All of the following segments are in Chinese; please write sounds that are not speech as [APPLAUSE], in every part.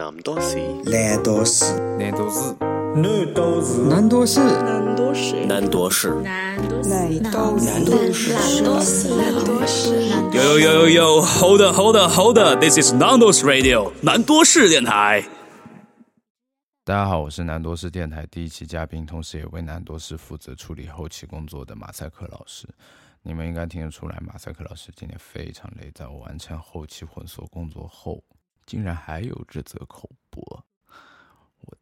南多士，南多士，南多士，南多士，南多士，南多士，南多士，南多士，南多士，南多士，南多士。Yo yo yo yo yo，Hold hold hold This is Nando's Radio，南多士电台。大家好，我是南多士电台第一期嘉宾，同时也为南多士负责处理后期工作的马赛克老师。你们应该听得出来，马赛克老师今天非常累，在我完成后期混缩工作后，竟然还有这则口播。我，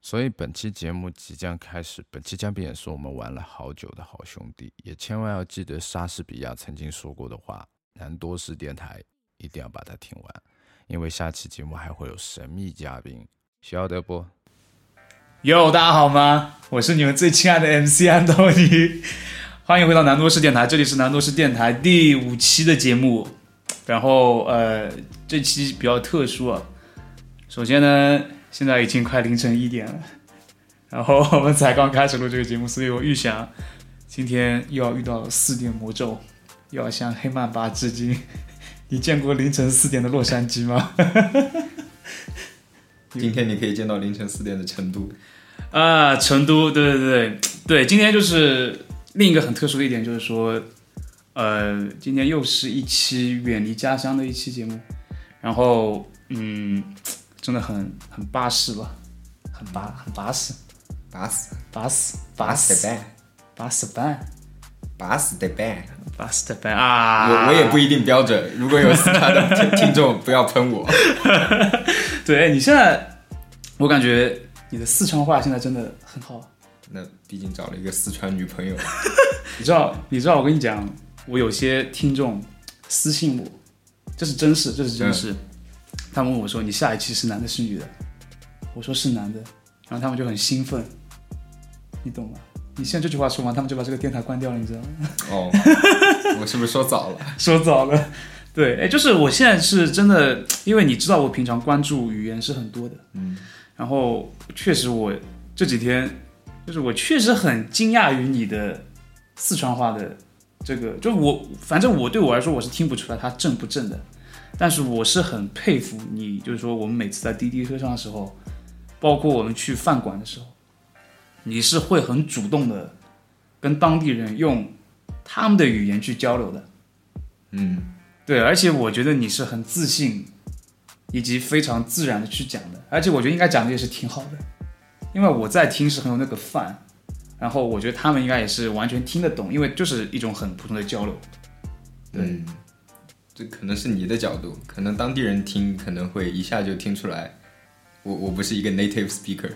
所以本期节目即将开始。本期嘉宾也是我们玩了好久的好兄弟，也千万要记得莎士比亚曾经说过的话：南多士电台一定要把它听完，因为下期节目还会有神秘嘉宾，晓得不？哟，大家好吗？我是你们最亲爱的 MC 安东尼。欢迎回到南多士电台，这里是南多士电台第五期的节目。然后，呃，这期比较特殊啊。首先呢，现在已经快凌晨一点了，然后我们才刚开始录这个节目，所以我预想今天又要遇到四点魔咒，又要向黑曼巴致敬。你见过凌晨四点的洛杉矶吗？[LAUGHS] 今天你可以见到凌晨四点的成都。啊，成都，对对对对，今天就是。另一个很特殊的一点就是说，呃，今天又是一期远离家乡的一期节目，然后，嗯，真的很很巴适吧，很巴很巴适，巴适巴适巴适的板，巴适板，巴适的板，巴适的板啊！我我也不一定标准，如果有四川的听听众，不要喷我。[LAUGHS] 对你现在，我感觉你的四川话现在真的很好。那毕竟找了一个四川女朋友，[LAUGHS] 你知道？你知道？我跟你讲，我有些听众私信我，这是真事，这是真事。他们问我说：“你下一期是男的，是女的？”我说是男的，然后他们就很兴奋，你懂吗？你现在这句话说完，他们就把这个电台关掉了，你知道吗？哦，[LAUGHS] 我是不是说早了？说早了。对，哎，就是我现在是真的，因为你知道我平常关注语言是很多的，嗯，然后确实我这几天。就是我确实很惊讶于你的四川话的这个，就我反正我对我来说我是听不出来它正不正的，但是我是很佩服你，就是说我们每次在滴滴车上的时候，包括我们去饭馆的时候，你是会很主动的跟当地人用他们的语言去交流的，嗯，对，而且我觉得你是很自信以及非常自然的去讲的，而且我觉得应该讲的也是挺好的。因为我在听是很有那个范，然后我觉得他们应该也是完全听得懂，因为就是一种很普通的交流。对，这可能是你的角度，可能当地人听可能会一下就听出来，我我不是一个 native speaker。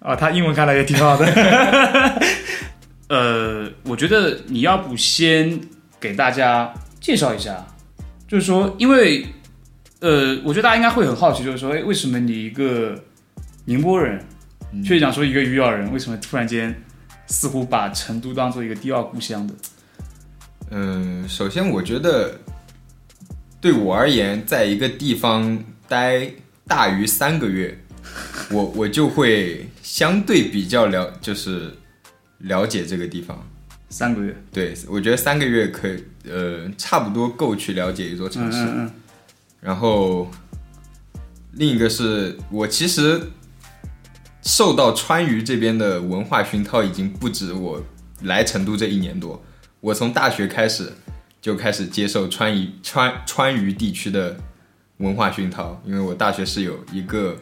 啊，他英文看来也挺好的。呃，我觉得你要不先给大家介绍一下，就是说，因为呃，我觉得大家应该会很好奇，就是说，哎，为什么你一个宁波人？却讲说一个鱼咬人，为什么突然间似乎把成都当做一个第二故乡的？嗯，首先我觉得对我而言，在一个地方待大于三个月，我我就会相对比较了，就是了解这个地方。三个月，对我觉得三个月可以，呃，差不多够去了解一座城市。嗯嗯。然后另一个是我其实。受到川渝这边的文化熏陶已经不止我来成都这一年多，我从大学开始就开始接受川渝川川渝地区的文化熏陶，因为我大学是有一个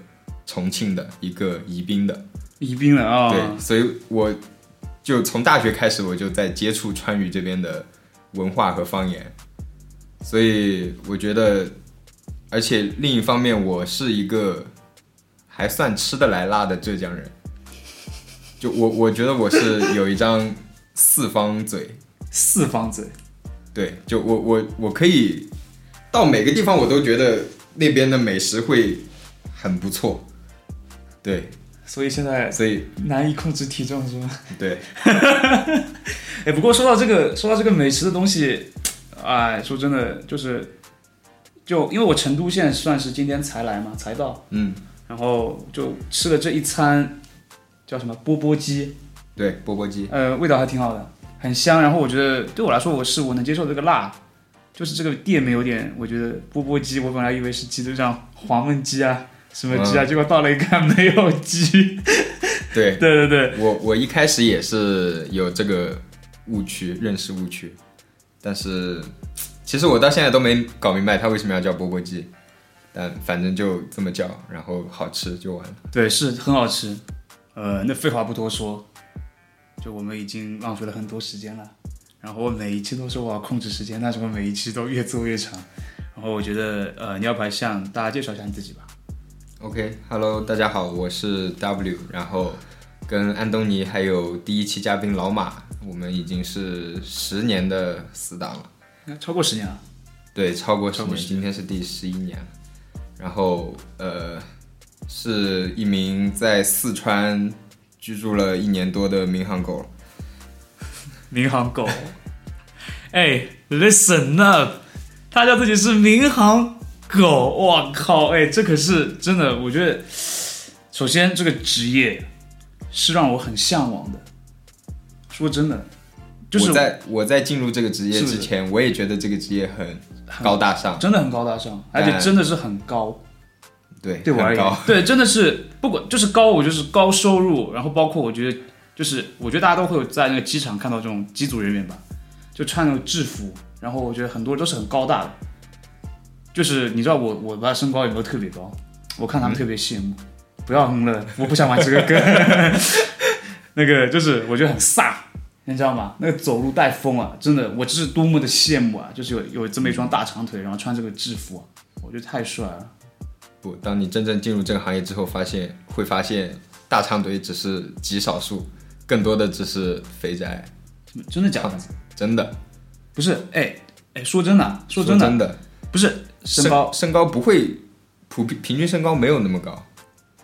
重庆的，一个宜宾的，宜宾的啊，对，所以我就从大学开始我就在接触川渝这边的文化和方言，所以我觉得，而且另一方面我是一个。还算吃得来辣的浙江人，就我我觉得我是有一张四方嘴，[LAUGHS] 四方嘴，对，就我我我可以到每个地方，我都觉得那边的美食会很不错，对，所以现在所以难以控制体重是吗？对，[LAUGHS] 哎，不过说到这个说到这个美食的东西，哎，说真的就是，就因为我成都现在算是今天才来嘛，才到，嗯。然后就吃了这一餐，叫什么钵钵鸡？对，钵钵鸡。呃，味道还挺好的，很香。然后我觉得对我来说，我是我能接受这个辣，就是这个店没有点，我觉得钵钵鸡，我本来以为是鸡，就像黄焖鸡啊，什么鸡啊，结果到了一看没有鸡。对 [LAUGHS] 对对对，我我一开始也是有这个误区，认识误区，但是其实我到现在都没搞明白它为什么要叫钵钵鸡，但反正就这么叫，然后好吃就完了。对，是很好吃。呃，那废话不多说，就我们已经浪费了很多时间了。然后我每一期都说我要控制时间，但是我每一期都越做越长。然后我觉得，呃，你要不要向大家介绍一下你自己吧？OK，Hello，、大家好，我是 W，然后跟安东尼还有第一期嘉宾老马，我们已经是十年的死党了。应该超过十年了。对，超过十年，今天是第十一年了。然后呃，是一名在四川居住了一年多的民航狗。民航狗。[LAUGHS] 哎，listen up，他叫自己是民航狗，我靠，哎，这可是真的，我觉得，首先这个职业是让我很向往的。说真的，就是我在我在进入这个职业之前，我也觉得这个职业很高大上，真的很高大上，而且真的是很高。对，对我而言，，对，真的是不管就是高，我就是高收入，然后包括我觉得就是我觉得大家都会有在那个机场看到这种机组人员吧，就穿那种制服，然后我觉得很多都是很高大的，就是你知道我我的身高有没有特别高？我看他们特别羡慕，不要嗯了，我不想玩这个梗，[LAUGHS] 那个就是我觉得很飒。你知道吗？那个走路带风啊，真的，我这是多么的羡慕啊！就是有有这么一双大长腿，然后穿这个制服、啊，我觉得太帅了。不，当你真正进入这个行业之后，发现会发现大长腿只是极少数，更多的只是肥宅，真的假的？真的，不是，哎哎，说真的，说说真的，真的，不是身高，身高不会普平平均身高没有那么高，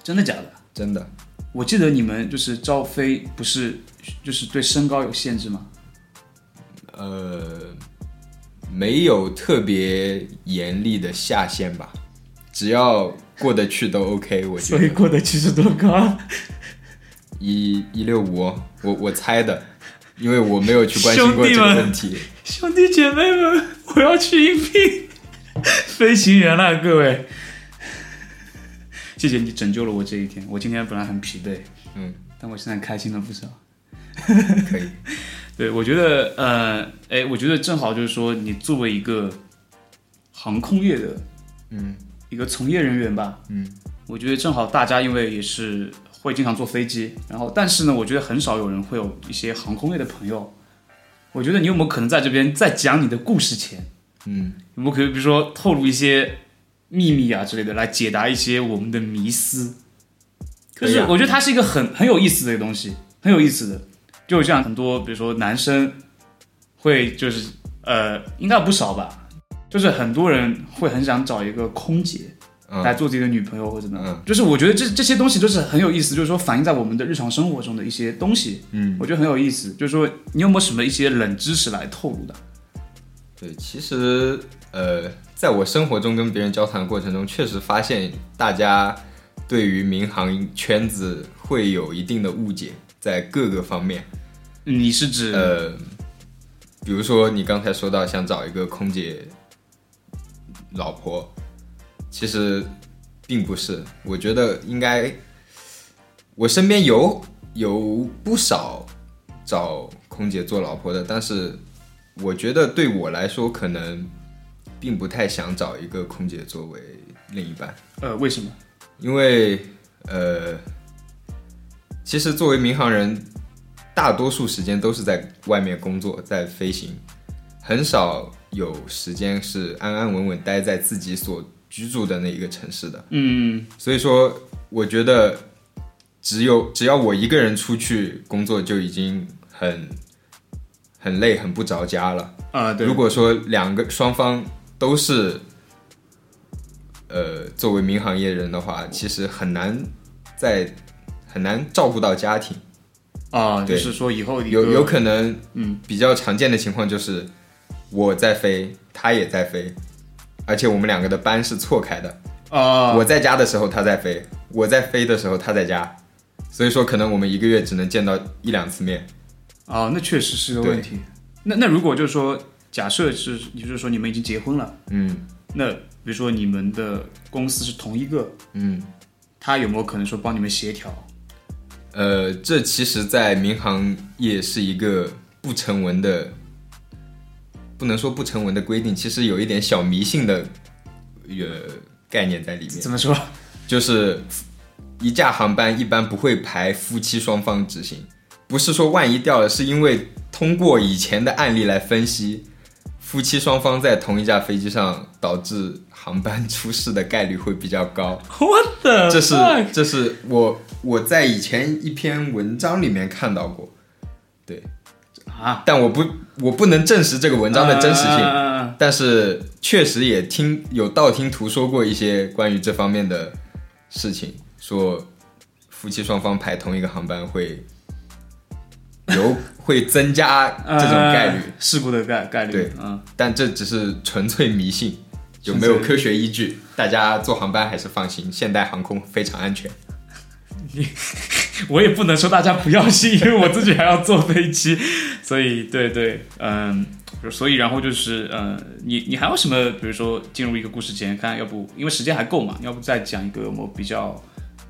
真的假的？真的。我记得你们就是招飞，不是就是对身高有限制吗？呃，没有特别严厉的下限吧，只要过得去都 OK。我觉得所以过得去是多高？[LAUGHS] 一一六五，我我猜的，因为我没有去关心过这个问题。兄弟姐妹们，我要去应聘 [LAUGHS] 飞行员了，各位。谢谢你拯救了我这一天。我今天本来很疲惫，嗯，但我现在开心了不少。可以，[LAUGHS] 对，我觉得，呃，哎，我觉得正好就是说，你作为一个航空业的，嗯，一个从业人员吧，嗯，我觉得正好大家因为也是会经常坐飞机，然后但是呢，我觉得很少有人会有一些航空业的朋友。我觉得你有没有可能在这边在讲你的故事前，嗯，有没有可以比如说透露一些秘密啊之类的，来解答一些我们的迷思？就是我觉得它是一个很很有意思的一个东西，很有意思的。就像很多比如说男生会就是呃，应该有不少吧，就是很多人会很想找一个空姐。嗯来做自己的女朋友或者怎么样，嗯就是我觉得这这些东西都是很有意思，就是说反映在我们的日常生活中的一些东西，嗯，我觉得很有意思。就是说你有没有什么一些冷知识来透露的？对，其实呃，在我生活中跟别人交谈的过程中，确实发现大家对于民航圈子会有一定的误解，在各个方面。你是指、呃，比如说你刚才说到想找一个空姐老婆，其实并不是。我觉得应该，我身边有有不少找空姐做老婆的，但是我觉得对我来说，可能并不太想找一个空姐作为另一半。呃为什么？因为呃，其实作为民航人，大多数时间都是在外面工作，在飞行，很少有时间是安安稳稳待在自己所居住的那一个城市的。嗯，所以说，我觉得只有只要我一个人出去工作，就已经很很累、很不着家了。啊、对，如果说两个双方都是呃作为民航业人的话，其实很难在很难照顾到家庭。啊、就是说以后有有可能，嗯，比较常见的情况就是我在飞，他也在飞，而且我们两个的班是错开的。啊、我在家的时候他在飞，我在飞的时候他在家，所以说可能我们一个月只能见到一两次面。啊、那确实是个问题。那那如果就是说，假设是，也就是说你们已经结婚了，嗯那比如说你们的公司是同一个，嗯，他有没有可能说帮你们协调？呃，这其实，在民航业是一个不成文的，不能说不成文的规定，其实有一点小迷信的呃概念在里面。怎么说？就是一架航班一般不会排夫妻双方执行，不是说万一掉了，是因为通过以前的案例来分析，夫妻双方在同一架飞机上导致航班出事的概率会比较高。我的这是这是我我在以前一篇文章里面看到过，对，啊，但我不我不能证实这个文章的真实性，性。但是确实也听有道听途说过一些关于这方面的事情，说夫妻双方排同一个航班会有会增加这种概率，呃事故的概概率，对嗯，但这只是纯粹迷信，就没有科学依据？大家坐航班还是放心，现代航空非常安全。你 [LAUGHS] 我也不能说大家不要信，因为我自己还要坐飞机，[LAUGHS] 所以对对，嗯，所以然后就是，嗯，你你还有什么，比如说进入一个故事前，看要不因为时间还够嘛，要不再讲一个有没有比较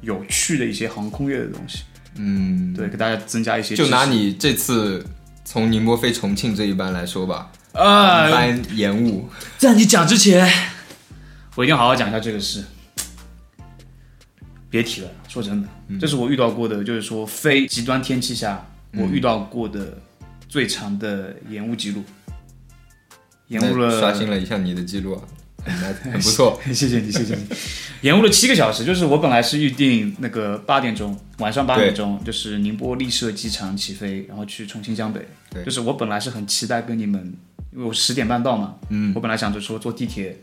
有趣的一些航空业的东西，嗯，对，给大家增加一些就。拿你这次从宁波飞重庆这一班来说吧，航啊，班延误，[LAUGHS] 在你讲之前，我一定要好好讲一下这个事。别提了，说真的，这是我遇到过的，就是说非极端天气下我遇到过的最长的延误记录，延误了刷新了一下你的记录啊，很 [LAUGHS] 很不错。谢谢你，谢谢你。[LAUGHS] 延误了七个小时，就是我本来是预定那个八点钟，晚上八点钟，就是宁波丽舍机场起飞，然后去重庆江北。对就是我本来是很期待跟你们，因为我十点半到嘛，嗯，我本来想着说坐地铁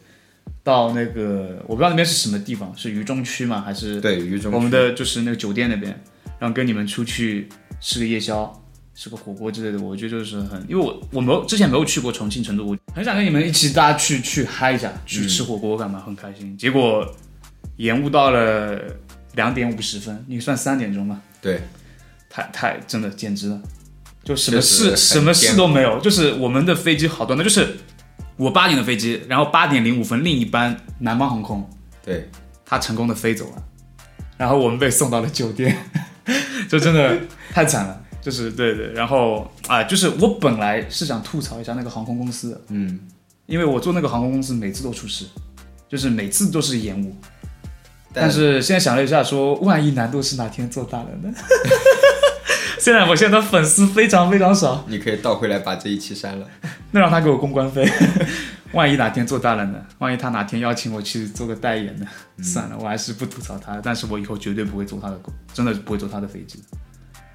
到那个，我不知道那边是什么地方，是渝中区吗？还是对，渝中我们的就是那个酒店那边，然后跟你们出去吃个夜宵，吃个火锅之类的，我觉得就是很，因为我我没有之前没有去过重庆、成都，我很想跟你们一起大家去去嗨一下，去吃火锅干嘛，很开心。结果延误到了两点五十分，你算三点钟吧，对，太太真的简直了，就什么事什么事都没有，就是我们的飞机好端端就是我八点的飞机，然后八点零五分另一班南方航空。对，他成功的飞走了，然后我们被送到了酒店，[LAUGHS] 就真的太惨了。就是对对，然后啊、就是我本来是想吐槽一下那个航空公司的，嗯，因为我做那个航空公司每次都出事，就是每次都是延误。但但是现在想了一下说，万一难度是哪天做大了呢？[LAUGHS] 虽然我现在的粉丝非常非常少，你可以倒回来把这一期删了。那让他给我公关费。[LAUGHS] 万一哪天做大了呢？万一他哪天邀请我去做个代言呢？算了，我还是不吐槽他。但是我以后绝对不会坐他的，真的不会坐他的飞机，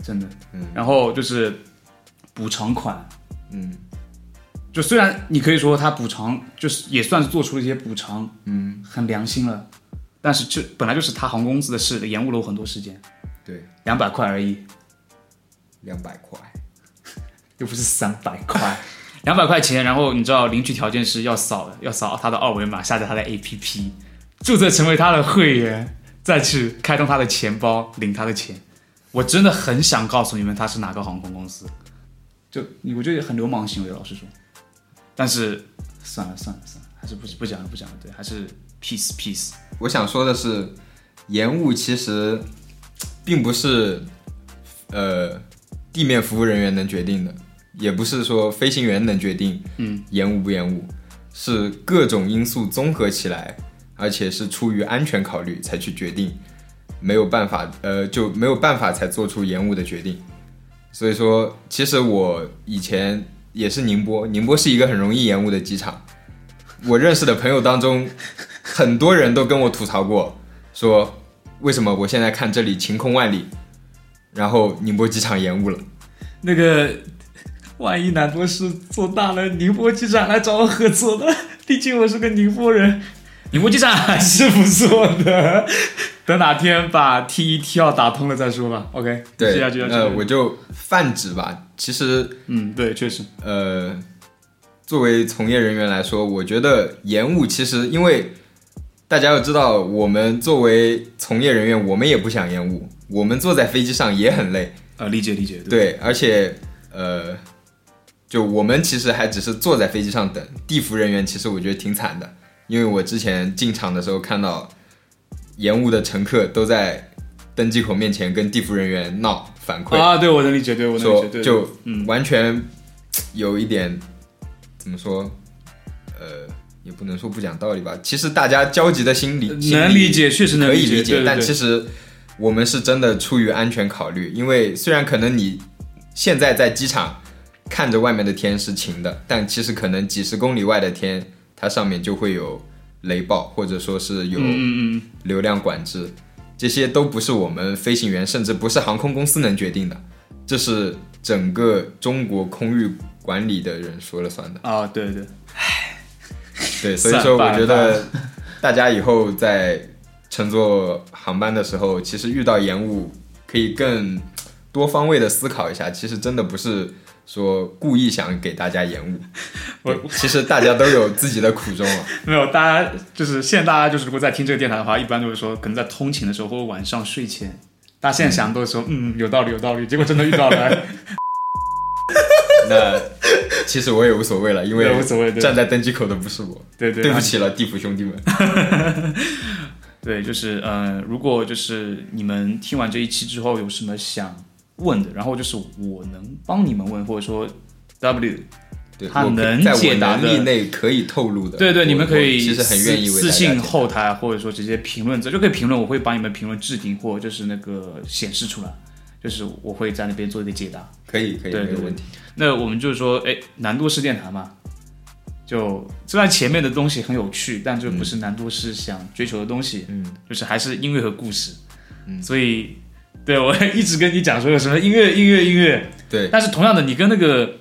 真的。嗯。然后就是补偿款，嗯。就虽然你可以说他补偿，就是也算是做出了一些补偿，嗯，很良心了。但是这本来就是他航空公司的事，延误了我很多时间，对，两百块而已，两百块。[LAUGHS] 又不是三百块，[LAUGHS] 两百块钱，然后你知道领取条件是要扫要扫他的二维码，下载他的 APP，注册成为他的会员，再去开通他的钱包领他的钱。我真的很想告诉你们他是哪个航空公司，就你我觉得很流氓行为，老实说。但是算了算了算了，还是不不讲了不讲了，对，还是 peace peace。我想说的是，延误其实并不是呃地面服务人员能决定的，也不是说飞行员能决定，嗯，延误不延误，是各种因素综合起来，而且是出于安全考虑才去决定，没有办法，呃，就没有办法才做出延误的决定。所以说，其实我以前也是宁波，宁波是一个很容易延误的机场。我认识的朋友当中，很多人都跟我吐槽过，说为什么我现在看这里晴空万里，然后宁波机场延误了。那个，万一南波是做大了，宁波机场来找我合作的，毕竟我是个宁波人。宁波机场还 [LAUGHS] 是不错的，等哪天把 T 一 T 二打通了再说吧。OK，对呃，我就泛指吧。其实，嗯，对，确实，呃，作为从业人员来说，我觉得延误其实因为大家要知道，我们作为从业人员，我们也不想延误，我们坐在飞机上也很累。呃，理解理解，对，对，而且呃，就我们其实还只是坐在飞机上等，地服人员其实我觉得挺惨的，因为我之前进场的时候看到延误的乘客都在登机口面前跟地服人员闹反馈，啊，对我能理解，对我能理解，对，就嗯完全有一点怎么说，呃，也不能说不讲道理吧。其实大家焦急的心理能理解，确实能理解，理解，但对对。对其实我们是真的出于安全考虑，因为虽然可能你现在在机场看着外面的天是晴的，但其实可能几十公里外的天，它上面就会有雷暴，或者说是有流量管制，这些都不是我们飞行员，甚至不是航空公司能决定的，这是整个中国空域管理的人说了算的。啊，对对，对，所以说我觉得大家以后在乘坐航班的时候，其实遇到延误可以更多方位的思考一下，其实真的不是说故意想给大家延误，[LAUGHS] 我其实大家都有自己的苦衷啊。[LAUGHS] 没有，大家就是现在大家就是如果在听这个电台的话，一般就是说可能在通勤的时候或者晚上睡前，大家现在想都是说 [LAUGHS] 嗯有道理有道理，结果真的遇到了，那其实我也无所谓了，因为对无所谓对站在登机口的不是我，对对对不起了，地府兄弟们。对，就是呃，如果就是你们听完这一期之后有什么想问的，然后就是我能帮你们问，或者说 W 对，他能解答的内可以透露的，对对，你们可以其实很愿意私私信后台，或者说直接评论，这就可以评论，我会把你们评论置顶或者就是那个显示出来，就是我会在那边做一个解答。可以可以对对对没有问题。那我们就是说，哎，南都市电台嘛，就虽然前面的东西很有趣，但这不是南都市想追求的东西，嗯，就是还是音乐和故事，嗯，所以对我一直跟你讲说有什么音乐音乐音乐，对，但是同样的，你跟那个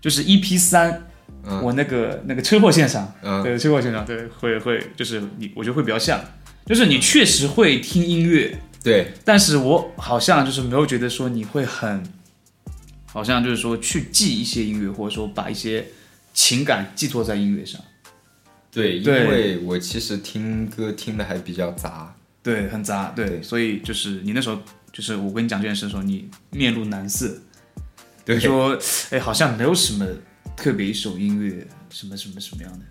就是 EP 三、嗯。我那个那个车祸现场，嗯。对车祸现场，对，会会就是你，我觉得会比较像，就是你确实会听音乐，对。但是我好像就是没有觉得说你会很，好像就是说去记一些音乐，或者说把一些情感寄托在音乐上，对，因为我其实听歌听的还比较杂，对，很杂，对，对所以就是你那时候就是我跟你讲这件事的时候，你面露难色，对你说哎好像没有什么特别一首音乐什么什么什么样的，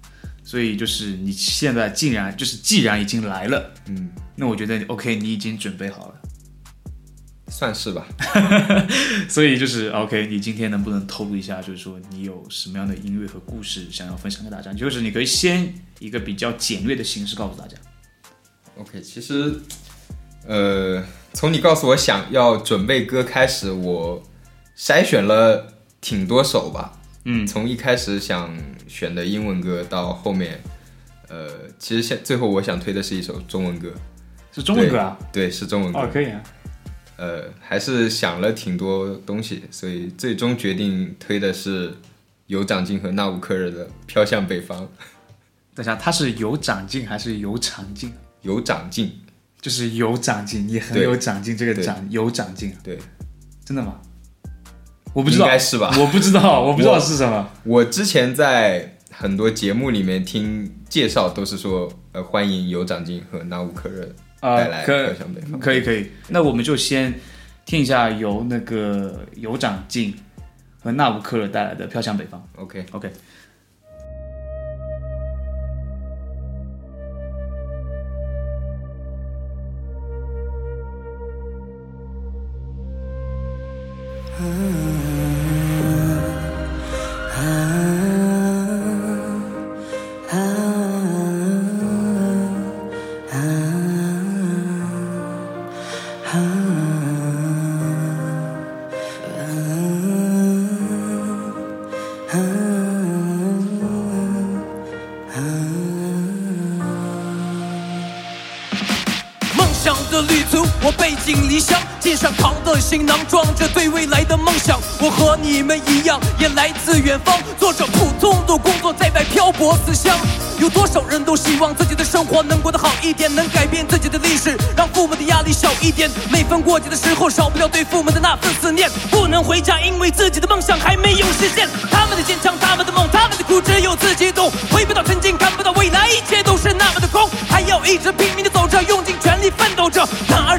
所以就是你现在竟然就是既然已经来了，嗯，那我觉得 OK 你已经准备好了。算是吧。[LAUGHS] 所以就是 OK，你今天能不能透露一下，就是说你有什么样的音乐和故事想要分享给大家？就是你可以先一个比较简略的形式告诉大家。OK，其实，呃，从你告诉我想要准备歌开始，我筛选了挺多首吧。嗯从一开始想选的英文歌到后面，呃，其实现最后我想推的是一首中文歌，是中文歌啊？对，是中文歌。哦，可以啊。呃，还是想了挺多东西，所以最终决定推的是有长进和那吾克热的《飘向北方》。等下，他是有长进还是有长进？有长进，就是有长进，你很有长进，这个长有长进啊，对，真的吗？我不知道，应该是吧。我不知道，[LAUGHS] 我不知道是什么。我之前在很多节目里面听介绍，都是说，呃，欢迎有长进和那吾克热啊带来《可飘向北方》可以可以，那我们就先听一下由那个有长进和那吾克热带来的《飘向北方》。OK，OK，行囊装着对未来的梦想。我和你们一样，也来自远方，做着普通的工作，在外漂泊思乡。有多少人都希望自己的生活能过得好一点，能改变自己的历史，让父母的压力小一点。每逢过节的时候，少不了对父母的那份思念。不能回家，因为自己的梦想还没有实现。他们的坚强，他们的梦，他们的苦，只有自己懂。回不到曾经，看不到未来，一切都是那么的空。还要一直拼命的走着，用尽全力奋斗着。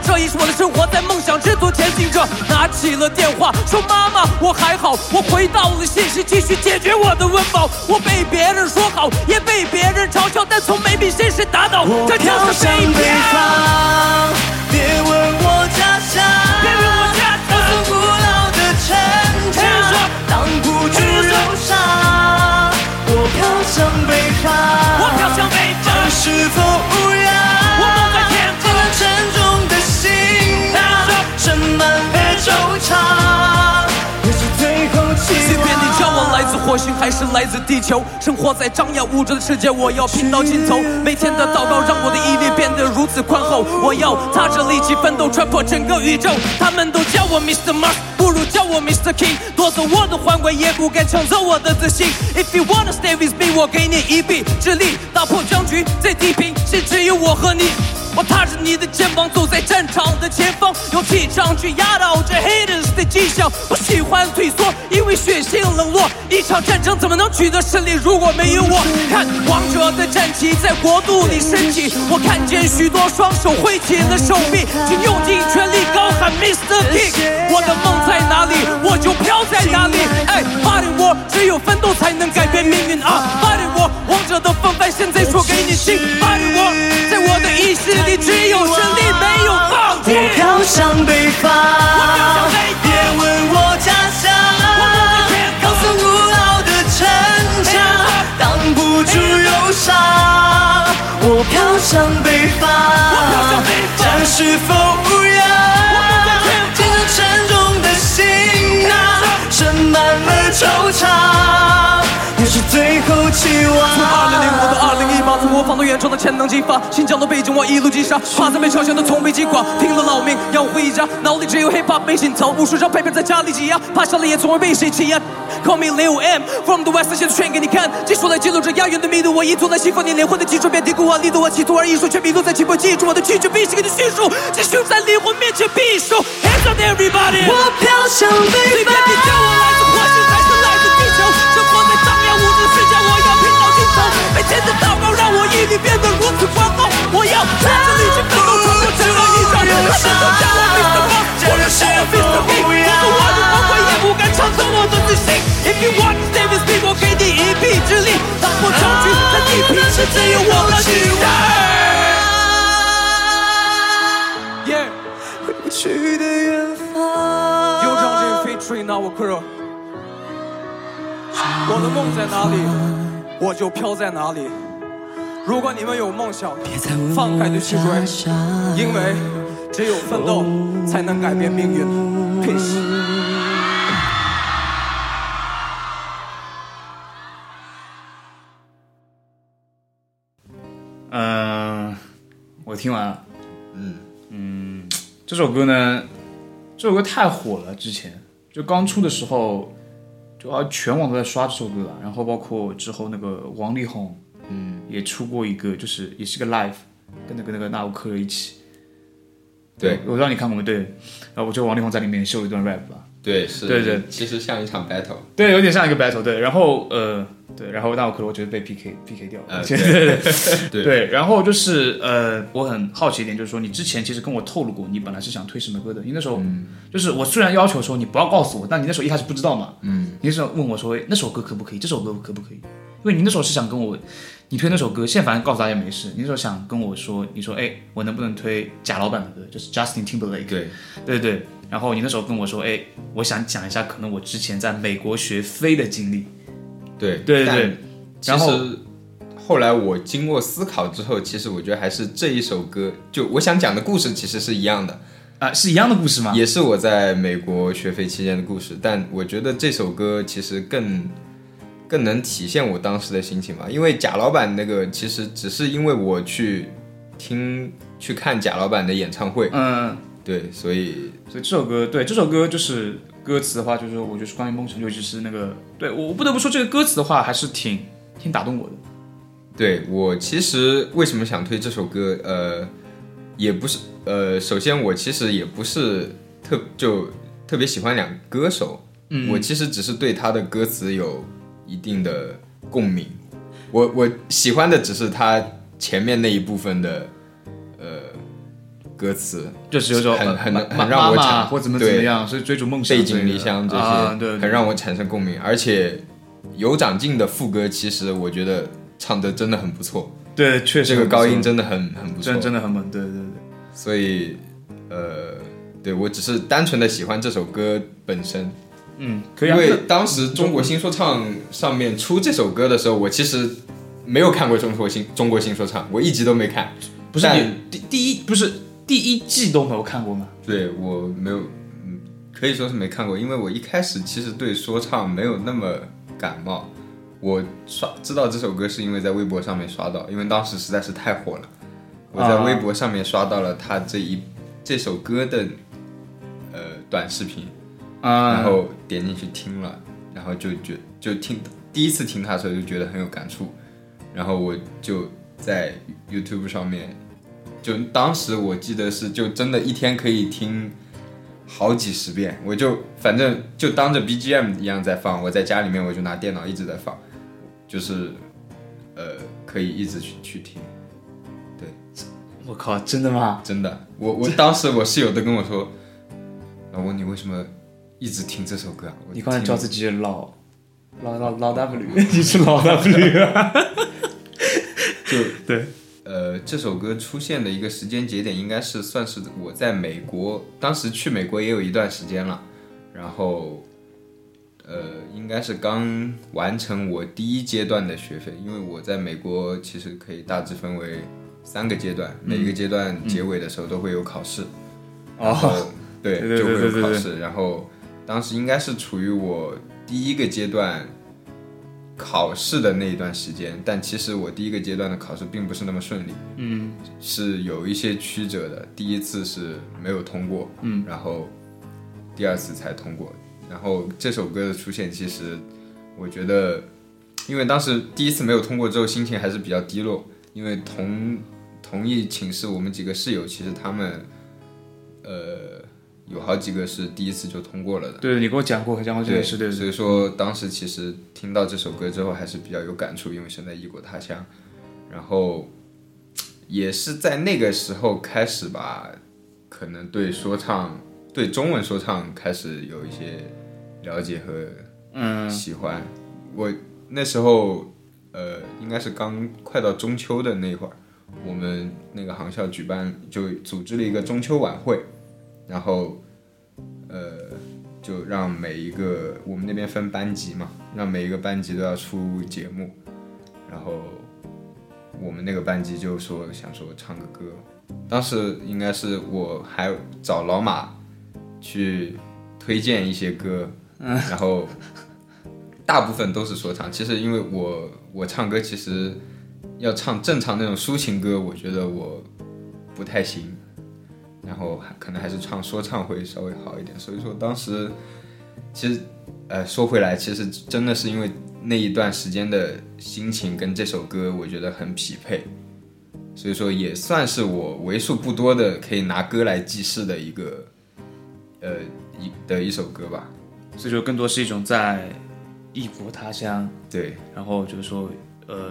这一世我的生活在梦想之途前进着拿起了电话说妈妈我还好我回到了现实继续解决我的温饱我被别人说好也被别人嘲笑但从没被现实打倒我飘向北方别问我家乡叫我来自火星还是来自地球，生活在张牙舞爪的世界，我要拼到尽头。每天的祷告让我的毅力变得如此宽厚，我要踏着力气奋斗，穿破整个宇宙。他们都叫我 Mr. Mars，不如叫我 Mr. King，夺走我的皇冠也不敢抢走我的自信。If you wanna stay with me，我给你一臂之力，打破僵局，在地平线只有我和你。我踏着你的肩膀走在战场的前方，用气场去压倒这 haters 的迹象。不喜欢退缩，因为血性冷落。一场战争怎么能取得胜利，如果没有我？看王者的战旗在国度里升起，我看见许多双手挥起了手臂，请用尽全力高喊 Mr. King。我的梦在哪里，我就飘在哪里。哎，Body War，只有奋斗才能改变命运啊！Body War，王者的风范现在说给你听。Body War，在我的意识里只有胜利，没有放弃。我飘向北方，别问我家乡，高耸古老的城墙挡不住忧伤。我飘向北方，战是否无恙？肩上沉重的行囊，盛满了惆怅，最后期望。从二零零五到二零一八，从模仿到原创的潜能激发，新疆的北京我一路击杀，跨在被嘲笑的从没击垮，拼了老命要回家，脑里只有 hip hop 没心头，无数张配片在家里挤压，趴下了也从未被谁欺压。Call me Lil M from the West，现在全给你看，技术来记录着押韵的密度，我一坐在西方，你灵魂的基础，别低估我力度，我企图而艺术却迷路在起步，记住我的拒绝，必须给你叙述，继续在灵魂面前闭手，Hands up everybody，我飘向北方。头。每天的祷告让我毅力变得如此宽厚，我要踏着力气奋斗，冲破整个宇宙。他们都叫我 Mr. Boss，我要是 Mr. King，夺走我的皇冠也不敢抢走我的自信。If you want to me，我给你一臂之力，打破僵局，在地平线只有我和你。Yeah，回不去的远方。有张这 featuring now girl，我的梦在哪里，我就飘在哪里。如果你们有梦想，放开的去追，因为只有奋斗才能改变命运。Peace。嗯，我听完了。嗯嗯，这首歌呢，这首歌太火了，之前就刚出的时候，就啊全网都在刷这首歌啊。然后包括之后那个王力宏，嗯，也出过一个，就是也是个 live，跟那个那个纳吾克一起。对我让你看过没？对，然后我觉得王力宏在里面秀了一段 rap 吧。对是，对对其实像一场 battle。对，有点像一个 battle，对，然后呃，对，然后那我可能我觉得被 PK PK 掉了，呃 [LAUGHS] 对对对对对，然后就是呃，我很好奇一点，就是说你之前其实跟我透露过，你本来是想推什么歌的？你那时候、就是我虽然要求说你不要告诉我，但你那时候一开始不知道嘛，嗯，你那时候问我说，哎，那首歌可不可以？这首歌可不可以？因为你那时候是想跟我，你推那首歌，现在反正告诉大家没事，你那时候想跟我说，你说，哎，我能不能推贾老板的歌，就是 Justin Timberlake，对，对对，然后你那时候跟我说，哎，我想讲一下可能我之前在美国学飞的经历，对对对对然后后来我经过思考之后，其实我觉得还是这一首歌，就我想讲的故事其实是一样的，啊，是一样的故事吗？也是我在美国学飞期间的故事。但我觉得这首歌其实更更能体现我当时的心情吧，因为贾老板那个其实只是因为我去听去看贾老板的演唱会，嗯，对，所以所以这首歌，对这首歌就是歌词的话，就是我觉得是关于梦想，尤其是那个，对我我不得不说这个歌词的话，还是挺挺打动我的。对我其实为什么想推这首歌，呃，也不是，呃，首先我其实也不是特就特别喜欢两个歌手，嗯，我其实只是对他的歌词有一定的共鸣，我我喜欢的只是他前面那一部分的，呃，歌词，就是有种很很很让我产或怎么怎么对样，所以追逐梦想背井离乡这些，啊、对，对。很让我产生共鸣。而且有长进的副歌，其实我觉得唱的真的很不错，对，确实这个高音真的很很不错，真真的很猛，对对对。所以呃，对我只是单纯的喜欢这首歌本身，嗯，可以啊。因为当时中国新说唱上面出这首歌的时候，我其实没有看过中国新中国新说唱，我一集都没看。不是你第第一不是第一季都没有看过吗？对我没有，嗯，可以说是没看过，因为我一开始其实对说唱没有那么感冒。我刷知道这首歌是因为在微博上面刷到，因为当时实在是太火了。我在微博上面刷到了他这一这首歌的呃短视频，啊，然后点进去听了，然后就觉就听第一次听他的时候就觉得很有感触，然后我就在 YouTube 上面，就当时我记得是就真的一天可以听好几十遍，我就反正就当着 BGM 一样在放，我在家里面我就拿电脑一直在放，就是呃可以一直去去听，对我靠，真的吗？真的，我我当时我室友都跟我说，老吴你为什么一直听这首歌你刚才叫自己老老老老 W，你是老 [LAUGHS] W 啊？就 [LAUGHS] 对，呃，这首歌出现的一个时间节点，应该是算是我在美国，当时去美国也有一段时间了，然后，呃，应该是刚完成我第一阶段的学费，因为我在美国其实可以大致分为三个阶段，每一个阶段结尾的时候都会有考试，哦，对就会考试，然后当时应该是处于我第一个阶段考试的那一段时间，但其实我第一个阶段的考试并不是那么顺利，嗯是有一些曲折的。第一次是没有通过，嗯，然后第二次才通过。然后这首歌的出现，其实我觉得，因为当时第一次没有通过之后，心情还是比较低落，因为同同一寝室我们几个室友，其实他们呃有好几个是第一次就通过了的。对你跟我讲过，讲过这对，件事，对对所以说当时其实听到这首歌之后还是比较有感触，因为身在异国他乡，然后也是在那个时候开始吧，可能对说唱、对中文说唱开始有一些了解和嗯喜欢。我那时候呃，应该是刚快到中秋的那会儿，我们那个航校举办就组织了一个中秋晚会，然后呃，就让每一个我们那边分班级嘛，让每一个班级都要出节目，然后我们那个班级就说想说唱个歌，当时应该是我还找老马去推荐一些歌，[LAUGHS] 然后大部分都是说唱。其实因为我我唱歌其实要唱正常那种抒情歌，我觉得我不太行，然后还可能还是唱说唱会稍微好一点。所以说当时其实呃说回来，其实真的是因为那一段时间的心情跟这首歌，我觉得很匹配。所以说也算是我为数不多的可以拿歌来记事的一个，呃一的一首歌吧。所以说更多是一种在异国他乡，对，然后就是说，呃，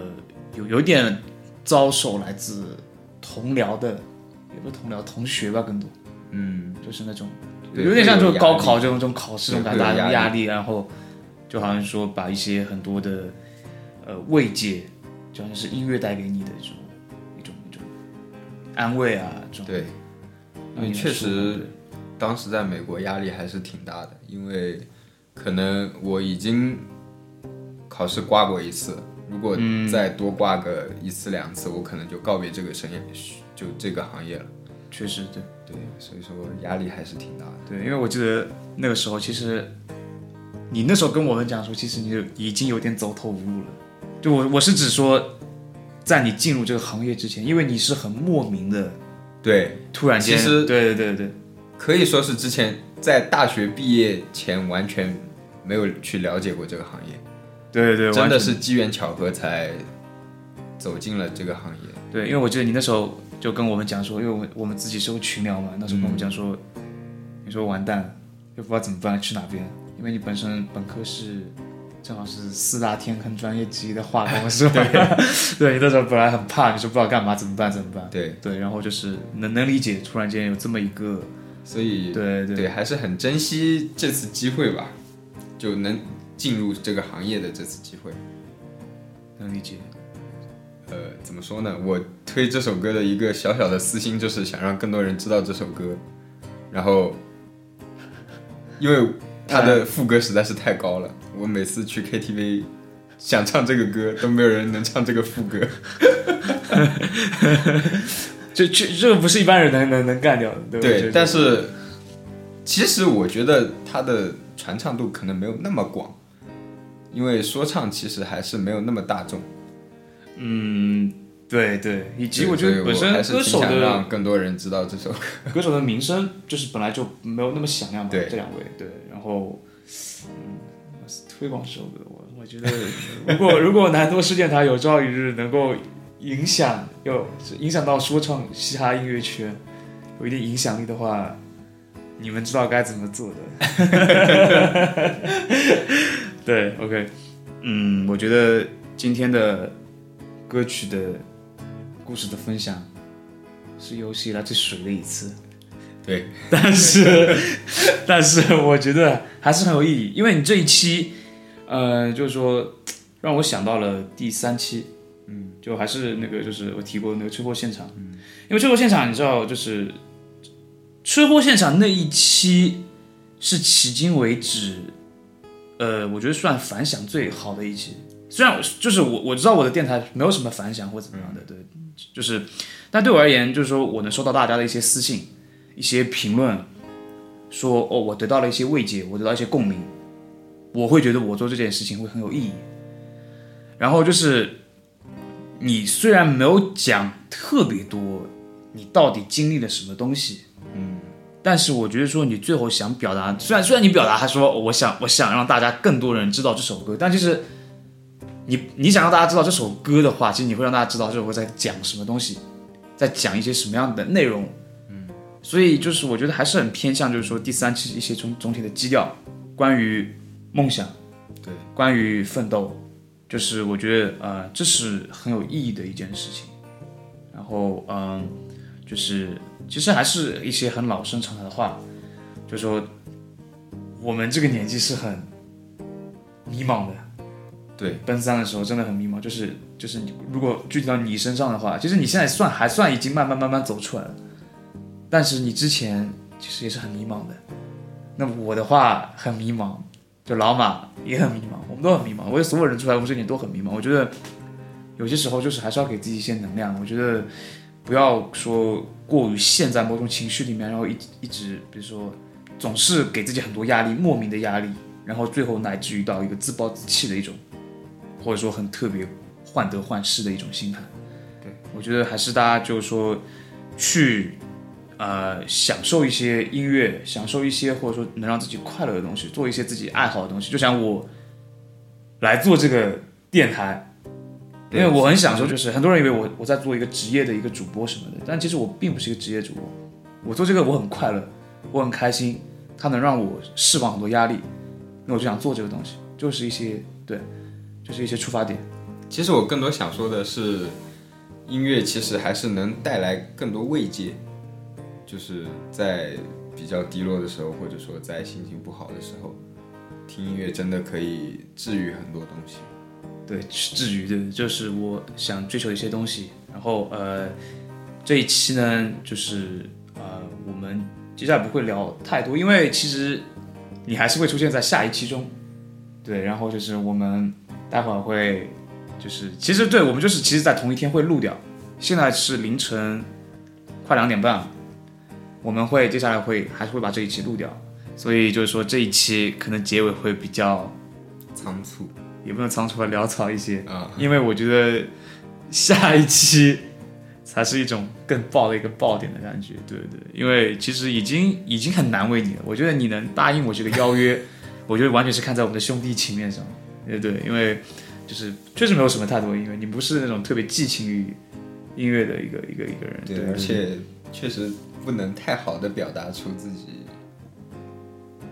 有有点遭受来自同僚的，也不是同僚同学吧，更多。嗯，就是那种有点像就是高考这种这种考试这种对感觉会有压力，然后就好像说把一些很多的呃慰藉，就好像是音乐带给你的一种一种一种安慰啊，这种对，因为确实当时在美国压力还是挺大的，因为可能我已经考试挂过一次，如果嗯。再多挂个一次两次，我可能就告别这个生业，就这个行业了。确实对。对，所以说压力还是挺大的。对，因为我记得那个时候，其实你那时候跟我们讲说，其实你就已经有点走投无路了。就我我是指说，在你进入这个行业之前，因为你是很莫名的，对，突然间，其实对对对对，可以说是之前在大学毕业前完全没有去了解过这个行业，对对对，真的是机缘巧合才走进了这个行业。对，因为我记得你那时候就跟我们讲说，因为我们我们自己是个群聊嘛，那时候跟我们讲说，你说完蛋了，又不知道怎么办，去哪边？因为你本身本科是正好是四大天坑专业之一的化工，[LAUGHS] 是吧？对，[LAUGHS] 你那时候本来很怕，你说不知道干嘛，怎么办？怎么办？对，对，然后就是能能理解，突然间有这么一个，所以对对对，还是很珍惜这次机会吧，就能进入这个行业的这次机会。能理解。呃，怎么说呢？我推这首歌的一个小小的私心，就是想让更多人知道这首歌，然后，因为它的副歌实在是太高了，我每次去 KTV 想唱这个歌，都没有人能唱这个副歌。[LAUGHS] 这这这个不是一般人能能能干掉的，对吧对，这但是其实我觉得它的传唱度可能没有那么广，因为说唱其实还是没有那么大众。嗯，对对，以及我觉得本身歌手的想让更多人知道这首歌。[LAUGHS] 歌手的名声就是本来就没有那么响亮嘛，对这两位对，然后嗯，推广这首歌，我我觉得如果如果南多市电台有朝一日能够影响有影响到说唱嘻哈音乐圈有一定影响力的话，你们知道该怎么做的。[LAUGHS] 对，OK，嗯，我觉得今天的歌曲的故事的分享是有史以来最水的一次。对，但是，[LAUGHS] 但是我觉得还是很有意义，因为你这一期，呃，就是说让我想到了第三期，嗯，就还是那个就是我提过的那个车祸现场，嗯，因为车祸现场你知道，就是车祸现场那一期是迄今为止，呃，我觉得算反响最好的一期。虽然我就是我我知道我的电台没有什么反响或怎么样的，对，就是，但对我而言，就是说我能收到大家的一些私信。一些评论说哦，我得到了一些慰藉，我得到一些共鸣，我会觉得我做这件事情会很有意义。然后就是你虽然没有讲特别多，你到底经历了什么东西，嗯，但是我觉得说你最后想表达，虽然虽然你表达他说我想我想让大家更多人知道这首歌，但其实你你想让大家知道这首歌的话，其实你会让大家知道这首歌在讲什么东西，在讲一些什么样的内容。嗯所以就是我觉得还是很偏向，就是说第三期一些总总体的基调，关于梦想，对，关于奋斗，就是我觉得呃这是很有意义的一件事情。然后嗯，就是其实还是一些很老生常谈的话，就是说我们这个年纪是很迷茫的，对，奔三的时候真的很迷茫，就是就是你如果具体到你身上的话，其实你现在算还算已经慢慢慢慢走出来了。但是你之前其实也是很迷茫的，那我的话很迷茫，就老马也很迷茫，我们都很迷茫。我觉得所有人出来，我们这里都很迷茫。我觉得有些时候就是还是要给自己一些能量。我觉得不要说过于陷在某种情绪里面，然后一一直比如说总是给自己很多压力，莫名的压力，然后最后乃至于到一个自暴自弃的一种，或者说很特别患得患失的一种心态。对我觉得还是大家就是说去。呃，享受一些音乐，享受一些或者说能让自己快乐的东西，做一些自己爱好的东西。就像我来做这个电台，因为我很享受，就是很多人以为我我在做一个职业的一个主播什么的，但其实我并不是一个职业主播。我做这个我很快乐，我很开心，它能让我释放很多压力，那我就想做这个东西，就是一些对，就是一些出发点。其实我更多想说的是，音乐其实还是能带来更多慰藉。就是在比较低落的时候，或者说在心情不好的时候，听音乐真的可以治愈很多东西。对，治愈对，就是我想追求一些东西。然后呃，这一期呢，就是呃，我们接下来不会聊太多，因为其实你还是会出现在下一期中。对，然后就是我们待会儿会，就是其实对我们就是其实在同一天会录掉。现在是凌晨快两点半。我们会接下来会还是会把这一期录掉，所以就是说这一期可能结尾会比较仓促，也不能仓促吧，潦草一些啊，因为我觉得下一期才是一种更爆的一个爆点的感觉，对对对，因为其实已经已经很难为你了，我觉得你能答应我这个邀约，[LAUGHS] 我觉得完全是看在我们的兄弟情面上，对对，因为就是确实没有什么太多音乐，你不是那种特别寄情于音乐的一个一个一个人，对，而且确实。不能太好的表达出自己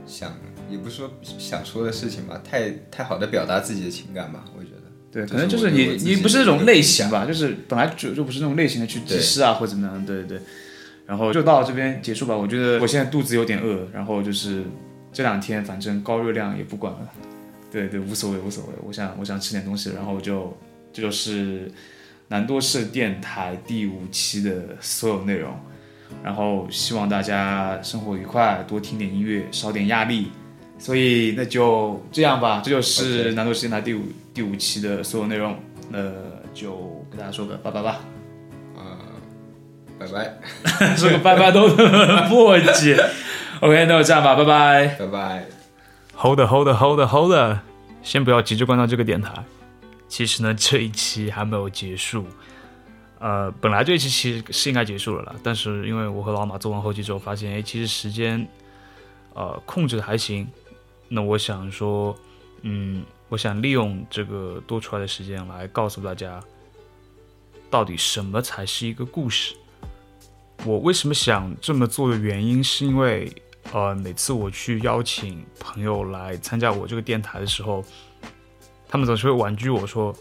想，也不是说想说的事情吧，太太好的表达自己的情感吧，我觉得。对，可能就是你你不是那种类型吧，就是本来就就不是那种类型的去记诗啊或者怎么样，对对对。然后就到这边结束吧，我觉得我现在肚子有点饿，然后就是这两天反正高热量也不管了，对对，无所谓无所谓，我想我想吃点东西，然后就这就是南多士电台第五期的所有内容。然后希望大家生活愉快，多听点音乐，少点压力。所以那就这样吧，这就是南多士电台第五第五期的所有内容，那就跟大家说个拜拜吧。啊、拜拜，[LAUGHS] 说个拜拜都很墨迹。OK，那就这样吧，拜拜。拜拜。Hold hold hold hold，先不要急着关掉这个电台。其实呢，这一期还没有结束。呃，本来这一期其实是应该结束了啦，但是因为我和老马做完后期之后，发现哎，其实时间呃控制的还行。那我想说，嗯，我想利用这个多出来的时间来告诉大家，到底什么才是一个故事。我为什么想这么做的原因，是因为呃，每次我去邀请朋友来参加我这个电台的时候，他们总是会婉拒我说：“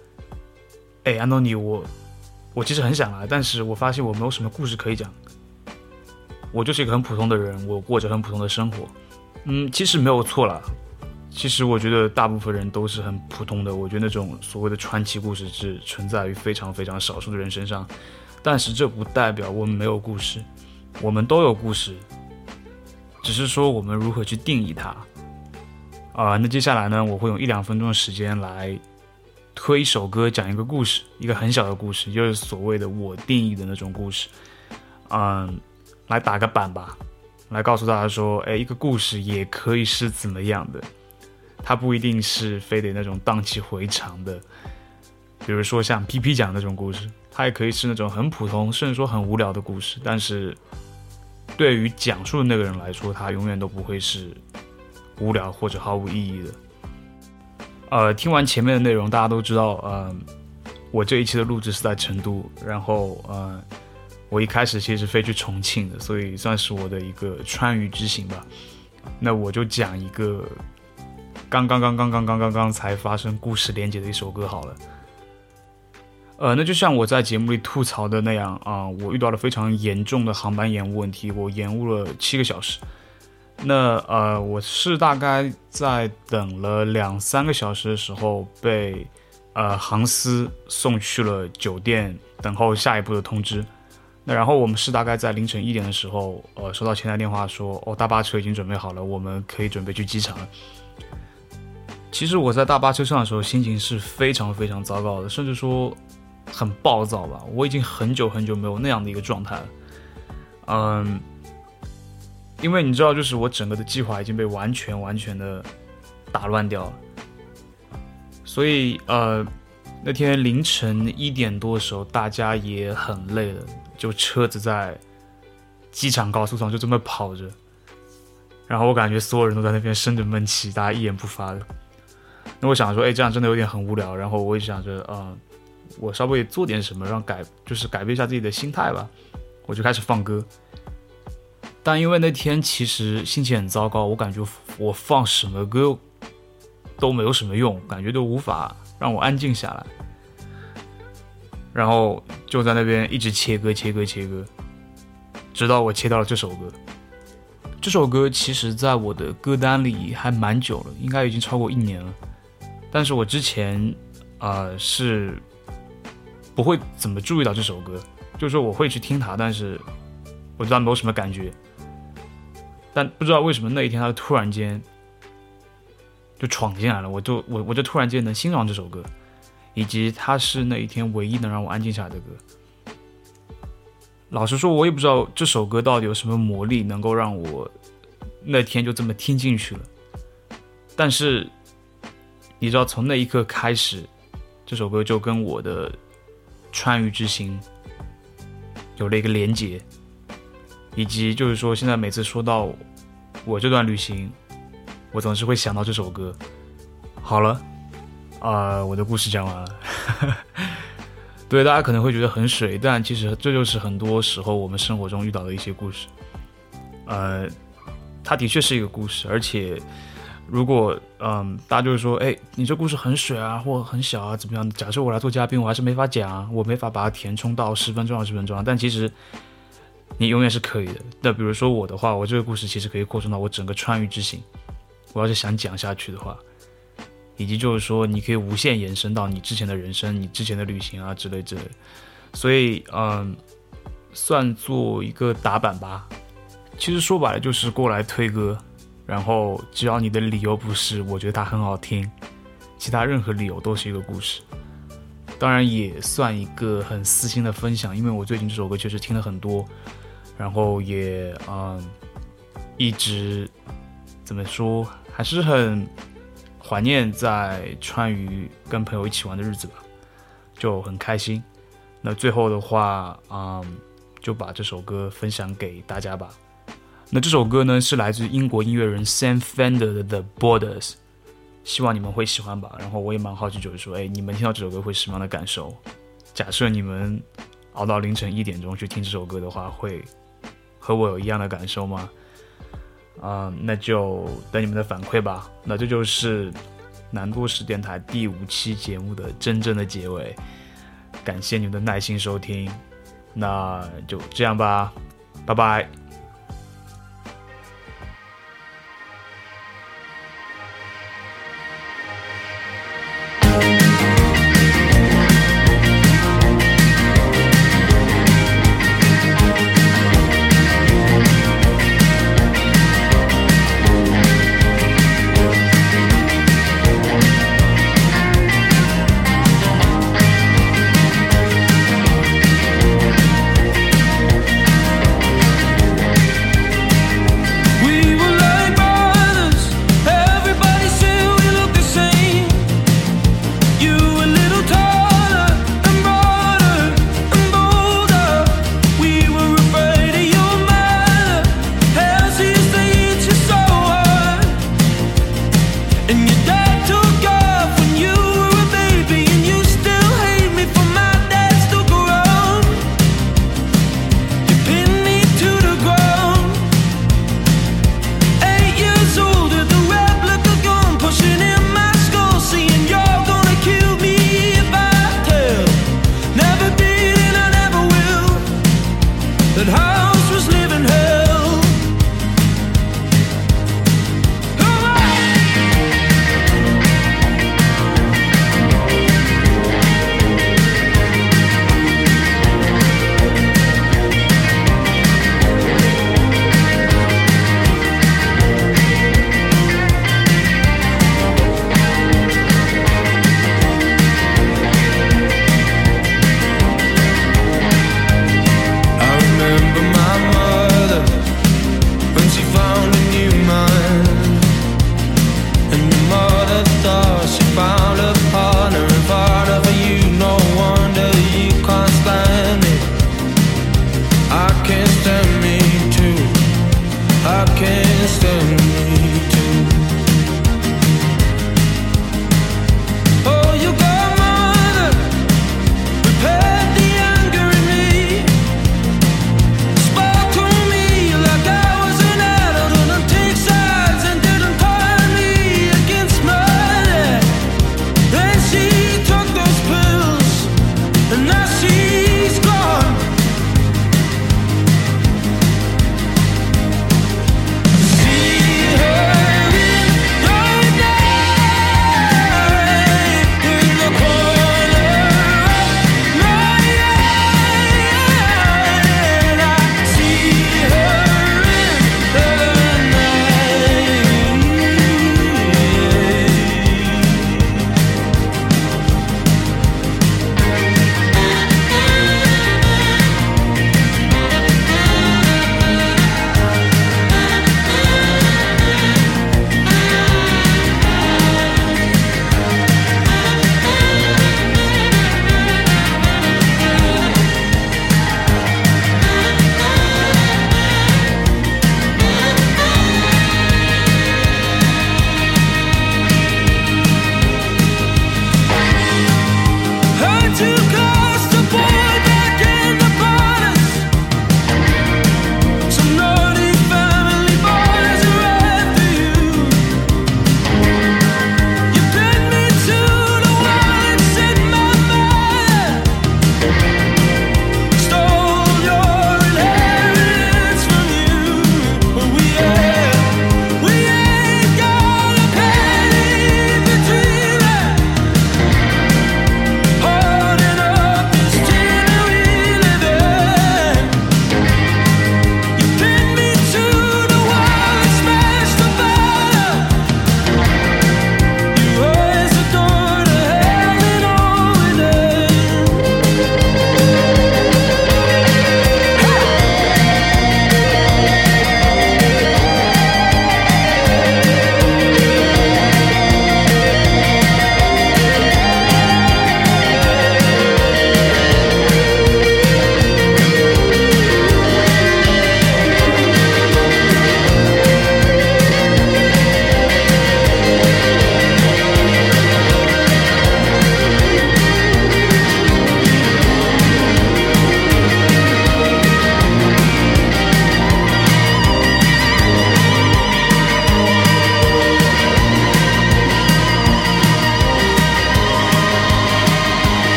哎，安东尼，我我其实很想来，但是我发现我没有什么故事可以讲。我就是一个很普通的人，我过着很普通的生活。嗯，其实没有错啦。其实我觉得大部分人都是很普通的。我觉得那种所谓的传奇故事只存在于非常非常少数的人身上，但是这不代表我们没有故事，我们都有故事。只是说我们如何去定义它。啊、那接下来呢，我会用一两分钟的时间来推一首歌，讲一个故事，一个很小的故事，就是所谓的我定义的那种故事。嗯，来打个板吧，来告诉大家说，哎，一个故事也可以是怎么样的，它不一定是非得那种荡气回肠的，比如说像 P P 讲那种故事，它也可以是那种很普通，甚至说很无聊的故事，但是。对于讲述的那个人来说，他永远都不会是无聊或者毫无意义的。呃，听完前面的内容，大家都知道，呃，我这一期的录制是在成都，然后呃，我一开始其实是飞去重庆的，所以算是我的一个川渝之行吧。那我就讲一个刚刚刚刚刚刚刚刚才发生故事连接的一首歌好了。呃，那就像我在节目里吐槽的那样啊、我遇到了非常严重的航班延误问题，我延误了七个小时。那呃，我是大概在等了两三个小时的时候，被呃航司送去了酒店，等候下一步的通知。那然后我们是大概在凌晨一点的时候，呃，收到前台电话说，哦，大巴车已经准备好了，我们可以准备去机场了。其实我在大巴车上的时候，心情是非常非常糟糕的，甚至说很暴躁吧。我已经很久很久没有那样的一个状态了。嗯，因为你知道，就是我整个的计划已经被完全完全的打乱掉了。所以呃，那天凌晨一点多的时候，大家也很累了，就车子在机场高速上就这么跑着。然后我感觉所有人都在那边生着闷气，大家一言不发的。那我想说，哎，这样真的有点很无聊。然后我也想着，呃，我稍微做点什么，让改就是改变一下自己的心态吧。我就开始放歌。但因为那天其实心情很糟糕，我感觉我放什么歌都没有什么用，感觉都无法让我安静下来。然后就在那边一直切歌、切歌、切歌，直到我切到了这首歌。这首歌其实在我的歌单里还蛮久了，应该已经超过一年了。但是我之前啊、是不会怎么注意到这首歌，就是说我会去听它，但是我对它没有什么感觉。但不知道为什么那一天它突然间就闯进来了，我就我我就突然间能欣赏这首歌，以及它是那一天唯一能让我安静下来的歌。老实说，我也不知道这首歌到底有什么魔力，能够让我那天就这么听进去了。但是你知道，从那一刻开始，这首歌就跟我的川渝之行有了一个连结，以及就是说，现在每次说到我这段旅行，我总是会想到这首歌。好了，啊、我的故事讲完了。[LAUGHS] 对，大家可能会觉得很水，但其实这就是很多时候我们生活中遇到的一些故事。呃，它的确是一个故事，而且如果嗯，大家就是说，哎，你这故事很水啊，或很小啊，怎么样？假设我来做嘉宾，我还是没法讲啊，我没法把它填充到十分钟、二十分钟啊。但其实你永远是可以的。那比如说我的话，我这个故事其实可以扩充到我整个川渝之行。我要是想讲下去的话，以及就是说，你可以无限延伸到你之前的人生、你之前的旅行啊之类之类。所以，嗯，算做一个打板吧。其实说白了就是过来推歌，然后只要你的理由不是我觉得它很好听，其他任何理由都是一个故事。当然也算一个很私心的分享，因为我最近这首歌确实听了很多，然后也嗯一直怎么说，还是很怀念在川渝跟朋友一起玩的日子吧，就很开心。那最后的话，嗯，就把这首歌分享给大家吧。那这首歌呢是来自英国音乐人 Sam Fender 的《The Borders》，希望你们会喜欢吧。然后我也蛮好奇，就是说，哎，你们听到这首歌会什么样的感受？假设你们熬到凌晨一点钟去听这首歌的话，会和我有一样的感受吗？啊、那就等你们的反馈吧。那这就是南都市电台第五期节目的真正的结尾，感谢你们的耐心收听，那就这样吧，拜拜。that how